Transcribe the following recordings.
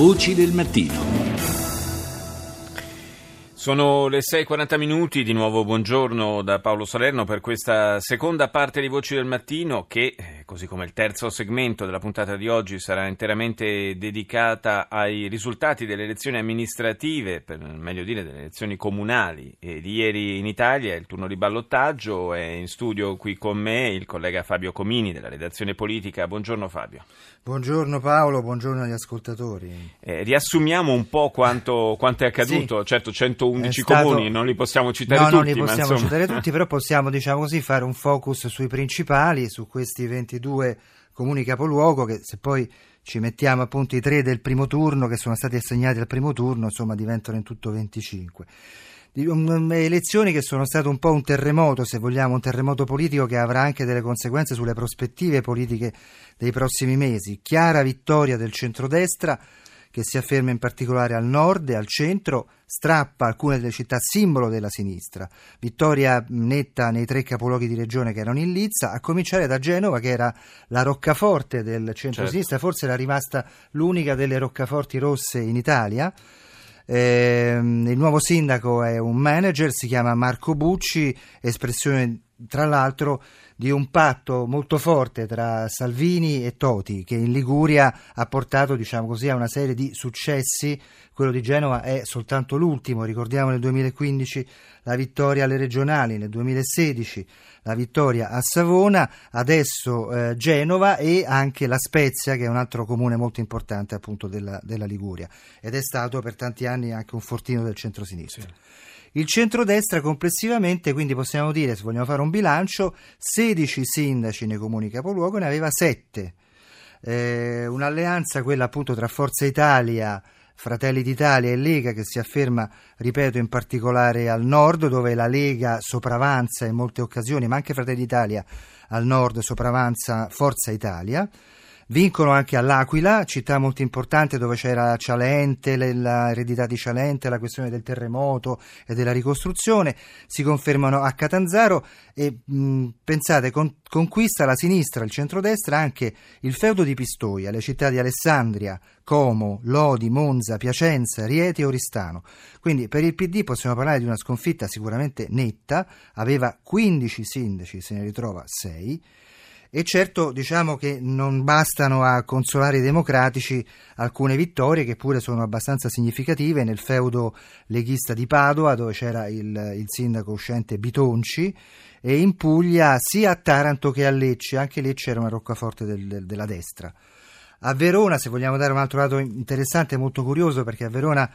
Voci del mattino. Sono le 6.40 minuti, di nuovo buongiorno da Paolo Salerno per questa seconda parte di Voci del Mattino che, eh, così come il terzo segmento della puntata di oggi, sarà interamente dedicata ai risultati delle elezioni amministrative, per meglio dire delle elezioni comunali e di ieri in Italia, il turno di ballottaggio, è in studio qui con me il collega Fabio Comini della redazione politica. Buongiorno Fabio. Buongiorno Paolo, buongiorno agli ascoltatori. Eh, riassumiamo un po' quanto, quanto è accaduto, sì. certo 101 11 stato... comuni, non li possiamo citare no, tutti. No, non li possiamo insomma... citare tutti, però possiamo, diciamo così, fare un focus sui principali, su questi 22 comuni capoluogo, che se poi ci mettiamo appunto i tre del primo turno, che sono stati assegnati al primo turno, insomma diventano in tutto 25 elezioni che sono state un po' un terremoto, se vogliamo, un terremoto politico che avrà anche delle conseguenze sulle prospettive politiche dei prossimi mesi. Chiara vittoria del centrodestra che si afferma in particolare al nord e al centro, strappa alcune delle città simbolo della sinistra. Vittoria netta nei tre capoluoghi di regione che erano in lizza, a cominciare da Genova che era la roccaforte del centro-sinistra, certo. forse era rimasta l'unica delle roccaforti rosse in Italia. Eh, il nuovo sindaco è un manager, si chiama Marco Bucci, espressione tra l'altro di un patto molto forte tra Salvini e Toti che in Liguria ha portato diciamo così, a una serie di successi. Quello di Genova è soltanto l'ultimo. Ricordiamo nel 2015 la vittoria alle regionali nel 2016 la vittoria a Savona adesso eh, Genova e anche La Spezia che è un altro comune molto importante appunto della, della Liguria. Ed è stato per tanti anni anche un fortino del centro-sinistra. Sì. Il centrodestra complessivamente, quindi possiamo dire, se vogliamo fare un bilancio, 16 sindaci nei comuni capoluogo, ne aveva 7. Eh, un'alleanza, quella appunto tra Forza Italia, Fratelli d'Italia e Lega, che si afferma, ripeto, in particolare al nord, dove la Lega sopravanza in molte occasioni, ma anche Fratelli d'Italia al nord sopravanza Forza Italia. Vincono anche all'Aquila, città molto importante dove c'era Cialente, l'eredità di Cialente, la questione del terremoto e della ricostruzione. Si confermano a Catanzaro e mh, pensate, con, conquista la sinistra, il centrodestra anche il feudo di Pistoia, le città di Alessandria, Como, Lodi, Monza, Piacenza, Rieti e Oristano. Quindi per il PD possiamo parlare di una sconfitta sicuramente netta, aveva 15 sindaci, se ne ritrova 6 e certo diciamo che non bastano a consolare i democratici alcune vittorie che pure sono abbastanza significative nel feudo leghista di Padova dove c'era il, il sindaco uscente Bitonci e in Puglia sia a Taranto che a Lecce, anche Lecce era una roccaforte del, del, della destra. A Verona, se vogliamo dare un altro dato interessante molto curioso, perché a Verona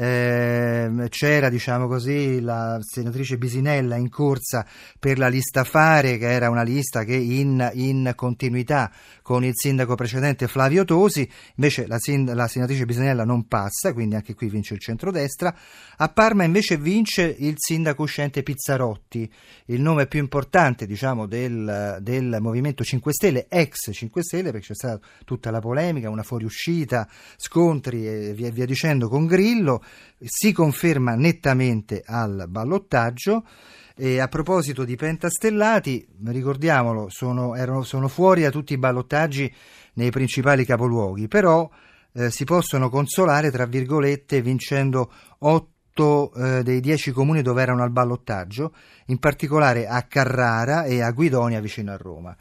eh, c'era diciamo così la senatrice Bisinella in corsa per la lista Fare che era una lista che in, in continuità con il sindaco precedente Flavio Tosi. Invece la, la, senatrice Bisinella non passa quindi anche qui vince il centrodestra. A Parma invece vince il sindaco uscente Pizzarotti il nome più importante diciamo del, del Movimento 5 Stelle ex 5 Stelle perché c'è stata tutta la polemica una fuoriuscita scontri e via, via dicendo con Grillo si conferma nettamente al ballottaggio. E a proposito di pentastellati, ricordiamolo, sono, erano, sono fuori da tutti i ballottaggi nei principali capoluoghi, però eh, si possono consolare, tra virgolette, vincendo 8 eh, dei 10 comuni dove erano al ballottaggio, in particolare a Carrara e a Guidonia vicino a Roma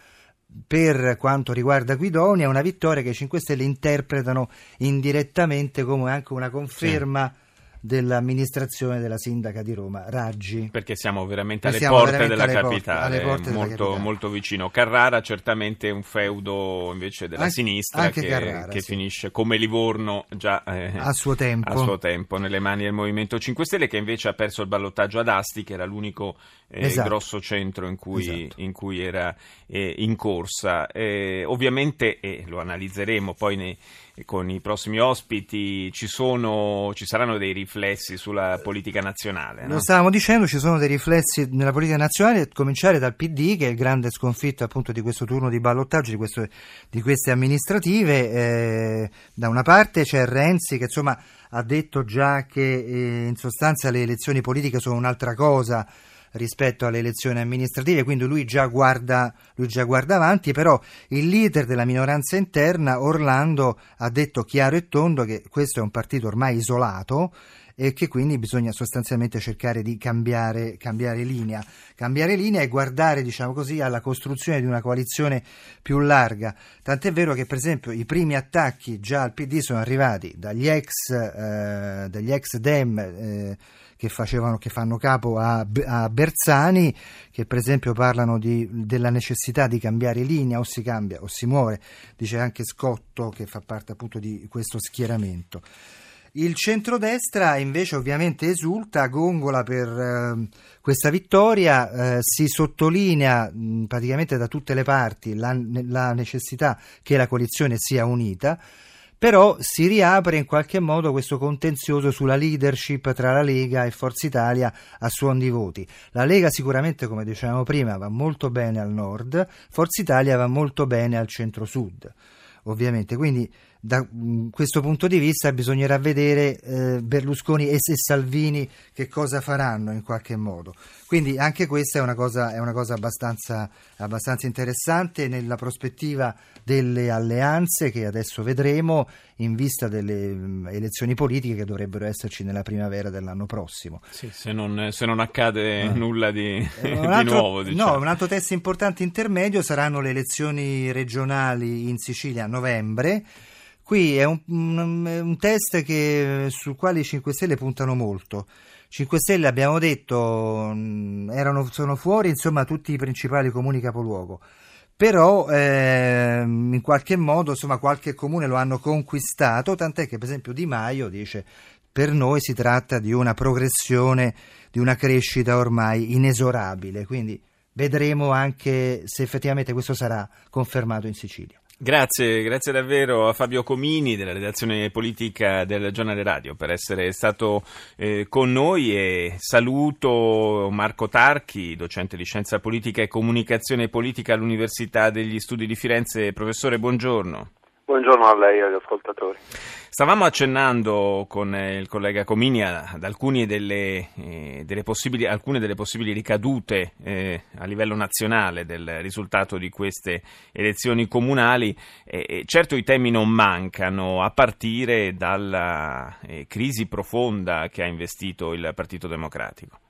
per quanto riguarda Guidonia, è una vittoria che i 5 Stelle interpretano indirettamente come anche una conferma. Sì dell'amministrazione della sindaca di Roma, Raggi. Perché siamo veramente alle siamo porte veramente della alle capitale, porte, molto, capitale. molto, vicino. Carrara certamente un feudo invece della anche, sinistra anche che, Carrara, che sì. finisce come Livorno già eh, a, suo tempo. a suo tempo nelle mani del Movimento 5 Stelle che invece ha perso il ballottaggio ad Asti che era l'unico eh, esatto. grosso centro in cui, esatto. in cui era eh, in corsa. Eh, ovviamente, e lo analizzeremo poi nei con i prossimi ospiti ci, sono, ci saranno dei riflessi sulla politica nazionale. No? Lo stavamo dicendo, ci sono dei riflessi nella politica nazionale, a cominciare dal PD che è il grande sconfitto appunto di questo turno di ballottaggio, di, questo, di queste amministrative. Eh, da una parte c'è Renzi che insomma ha detto già che eh, in sostanza le elezioni politiche sono un'altra cosa rispetto alle elezioni amministrative, quindi lui già guarda, lui già guarda avanti, però il leader della minoranza interna, Orlando, ha detto chiaro e tondo che questo è un partito ormai isolato e che quindi bisogna sostanzialmente cercare di cambiare, cambiare linea. Cambiare linea e guardare, diciamo così, alla costruzione di una coalizione più larga. Tant'è vero che, per esempio, i primi attacchi già al PD sono arrivati dagli ex, eh, dagli ex Dem. Eh, che, facevano, che fanno capo a, a, Bersani, che per esempio parlano di, della necessità di cambiare linea, o si cambia o si muore, dice anche Scotto che fa parte appunto di questo schieramento. Il centrodestra invece ovviamente esulta, gongola per eh, questa vittoria, eh, si sottolinea mh, praticamente da tutte le parti la, la, necessità che la coalizione sia unita, però si riapre in qualche modo questo contenzioso sulla leadership tra la Lega e Forza Italia a suon di voti. La Lega sicuramente, come dicevamo prima, va molto bene al nord, Forza Italia va molto bene al centro-sud ovviamente. Quindi da mm, questo punto di vista bisognerà vedere eh, Berlusconi e, e Salvini che cosa faranno in qualche modo. Quindi anche questa è una cosa, è una cosa abbastanza, abbastanza, interessante nella prospettiva delle alleanze che adesso vedremo in vista delle mm, elezioni politiche che dovrebbero esserci nella primavera dell'anno prossimo. Sì, se, non, se non accade eh. nulla di, eh, di altro, nuovo. Diciamo. No, un altro test importante intermedio saranno le elezioni regionali in Sicilia a novembre. Qui è un, un, test che, sul quale i 5 Stelle puntano molto. 5 Stelle abbiamo detto erano, sono fuori insomma tutti i principali comuni capoluogo. Però eh, in qualche modo insomma qualche comune lo hanno conquistato tant'è che per esempio Di Maio dice per noi si tratta di una progressione di una crescita ormai inesorabile quindi vedremo anche se effettivamente questo sarà confermato in Sicilia Grazie, grazie davvero a Fabio Comini della redazione politica del giornale radio per essere stato eh, con noi e saluto Marco Tarchi, docente di scienza politica e comunicazione politica all'Università degli Studi di Firenze. Professore, buongiorno. Buongiorno a lei e agli ascoltatori. Stavamo accennando con eh, il collega Comini ad alcune delle, eh, delle, possibili, alcune delle possibili, ricadute eh, a livello nazionale del risultato di queste elezioni comunali. Certo i temi non mancano, a partire dalla crisi profonda che ha investito il Partito Democratico.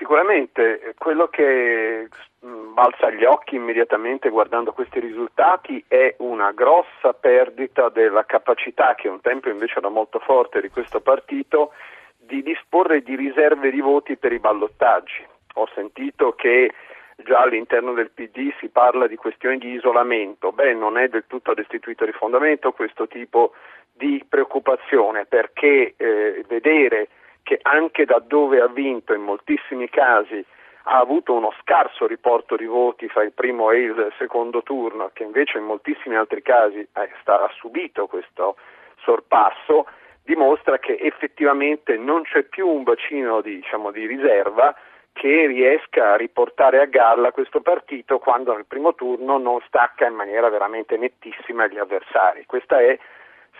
Sicuramente quello che mm, balza agli occhi immediatamente guardando questi risultati è una grossa perdita della capacità che un tempo invece era molto forte di questo partito di disporre di riserve di voti per i ballottaggi. Ho sentito che già all'interno del PD si parla di questioni di isolamento. Beh, non è del tutto destituito di fondamento questo tipo di preoccupazione perché eh, vedere che anche da dove ha vinto in moltissimi casi ha avuto uno scarso riporto di voti fra il primo e il secondo turno, che invece in moltissimi altri casi ha subito questo sorpasso, dimostra che effettivamente non c'è più un bacino di, diciamo, di riserva che riesca a riportare a galla questo partito quando nel primo turno non stacca in maniera veramente nettissima gli avversari. Questa è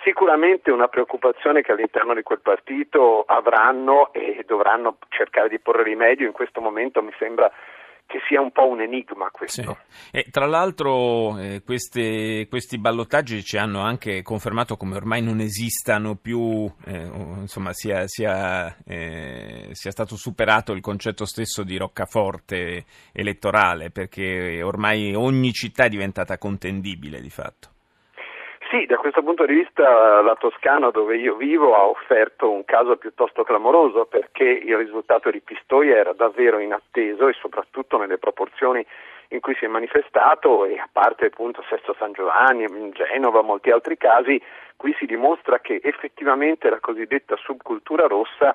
sicuramente una preoccupazione che all'interno di quel partito avranno e dovranno cercare di porre rimedio. In questo momento mi sembra che sia un po' un enigma questo. Sì. E tra l'altro eh, queste, questi ballottaggi ci hanno anche confermato come ormai non esistano più, eh, insomma sia, sia, eh, sia, stato superato il concetto stesso di roccaforte elettorale, perché ormai ogni città è diventata contendibile di fatto. Sì, da questo punto di vista la Toscana dove io vivo ha offerto un caso piuttosto clamoroso perché il risultato di Pistoia era davvero inatteso e soprattutto nelle proporzioni in cui si è manifestato e a parte appunto Sesto San Giovanni, Genova, molti altri casi, qui si dimostra che effettivamente la cosiddetta subcultura rossa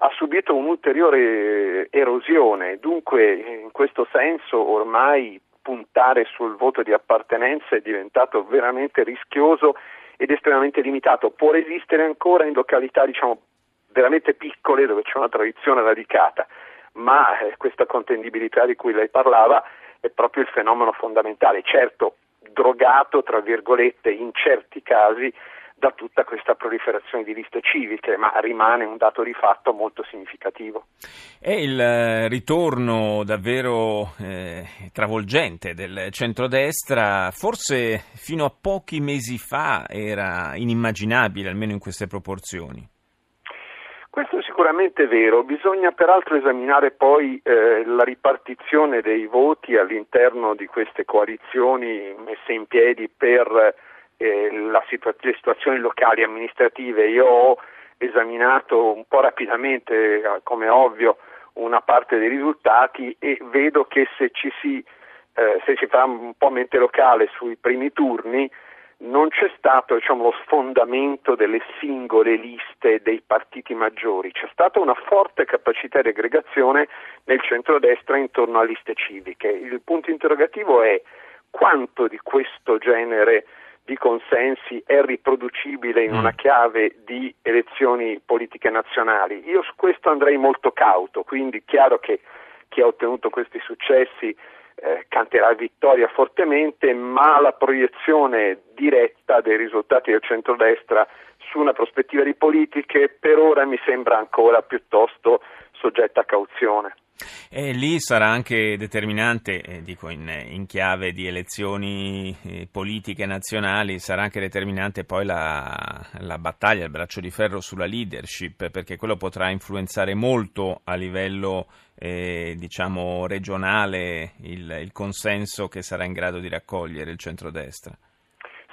ha subito un'ulteriore erosione, dunque in questo senso ormai puntare sul voto di appartenenza è diventato veramente rischioso ed estremamente limitato. Può resistere ancora in località diciamo, veramente piccole dove c'è una tradizione radicata, ma eh, questa contendibilità di cui lei parlava è proprio il fenomeno fondamentale. Certo, drogato, tra virgolette, in certi casi da tutta questa proliferazione di liste civiche, ma rimane un dato di fatto molto significativo. È il eh, ritorno davvero eh, travolgente del centrodestra, forse fino a pochi mesi fa era inimmaginabile, almeno in queste proporzioni. Questo è sicuramente vero, bisogna peraltro esaminare poi eh, la ripartizione dei voti all'interno di queste coalizioni messe in piedi per eh, situa- le situazioni locali amministrative. Io ho esaminato un po' rapidamente, eh, come ovvio, una parte dei risultati e vedo che se ci si, eh, se si fa un po' mente locale sui primi turni, non c'è stato diciamo, lo sfondamento delle singole liste dei partiti maggiori, c'è stata una forte capacità di aggregazione nel centrodestra intorno a liste civiche. Il punto interrogativo è quanto di questo genere di consensi è riproducibile in una mm. chiave di elezioni politiche nazionali. Io su questo andrei molto cauto, quindi chiaro che chi ha ottenuto questi successi eh, canterà vittoria fortemente, ma la proiezione diretta dei risultati del centrodestra su una prospettiva di politiche per ora mi sembra ancora piuttosto soggetta a cauzione. E lì sarà anche determinante, eh, dico in, in, chiave di elezioni eh, politiche nazionali, sarà anche determinante poi la, la, battaglia, il braccio di ferro sulla leadership, perché quello potrà influenzare molto a livello eh, diciamo regionale il, il consenso che sarà in grado di raccogliere il centrodestra.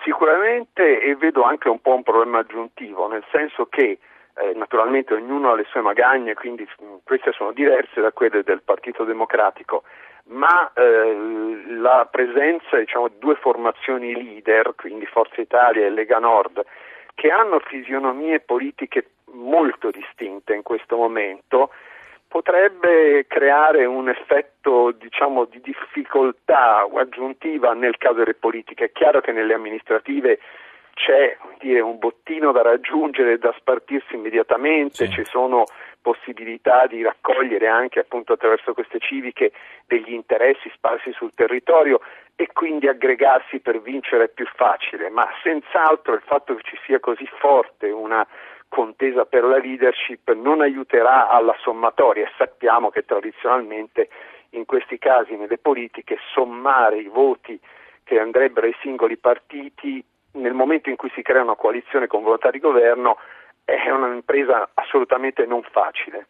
Sicuramente e vedo anche un po' un problema aggiuntivo, nel senso che eh, naturalmente ognuno ha le sue magagne, quindi mm, queste sono diverse da quelle del Partito Democratico, ma eh, la presenza diciamo, di due formazioni leader, quindi Forza Italia e Lega Nord, che hanno fisionomie politiche molto distinte in questo momento, potrebbe creare un effetto diciamo, di difficoltà aggiuntiva nel caso delle politiche. È chiaro che nelle amministrative c'è dire, un bottino da raggiungere e da spartirsi immediatamente, sì. ci sono possibilità di raccogliere anche appunto attraverso queste civiche degli interessi sparsi sul territorio e quindi aggregarsi per vincere è più facile, ma senz'altro il fatto che ci sia così forte una contesa per la leadership non aiuterà alla sommatoria e sappiamo che tradizionalmente in questi casi nelle politiche sommare i voti che andrebbero ai singoli partiti nel momento in cui si crea una coalizione con volontà di governo è un'impresa assolutamente non facile.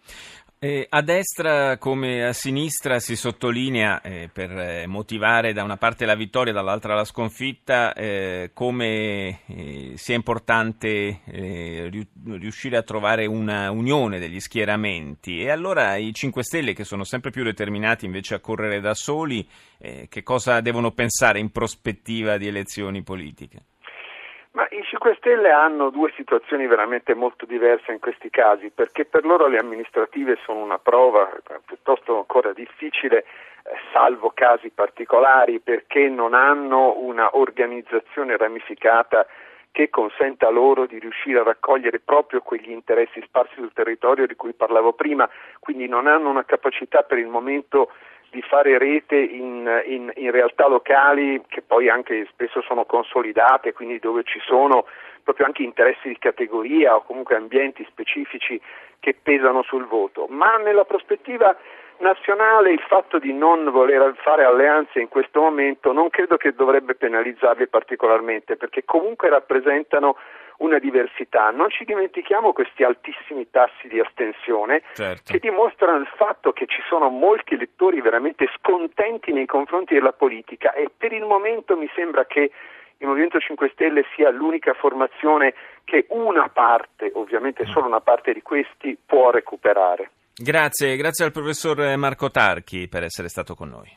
Eh, a destra come a sinistra si sottolinea, eh, per eh, motivare da una parte la vittoria e dall'altra la sconfitta, eh, come eh, sia importante eh, riuscire a trovare una unione degli schieramenti. E allora i 5 Stelle, che sono sempre più determinati invece a correre da soli, che cosa devono pensare in prospettiva di elezioni politiche? Ma i 5 Stelle hanno due situazioni veramente molto diverse in questi casi, perché per loro le amministrative sono una prova piuttosto ancora difficile, eh, salvo casi particolari, perché non hanno una organizzazione ramificata che consenta loro di riuscire a raccogliere proprio quegli interessi sparsi sul territorio di cui parlavo prima, quindi non hanno una capacità per il momento di fare rete in, in, in, realtà locali che poi anche spesso sono consolidate, quindi dove ci sono proprio anche interessi di categoria o comunque ambienti specifici che pesano sul voto. Ma nella prospettiva nazionale il fatto di non voler fare alleanze in questo momento non credo che dovrebbe penalizzarli particolarmente perché comunque rappresentano una diversità. Non ci dimentichiamo questi altissimi tassi di astensione certo. che dimostrano il fatto che ci sono molti elettori veramente scontenti nei confronti della politica e per il momento mi sembra che il Movimento 5 Stelle sia l'unica formazione che una parte, ovviamente mm. solo una parte di questi, può recuperare. Grazie, grazie al professor Marco Tarchi per essere stato con noi.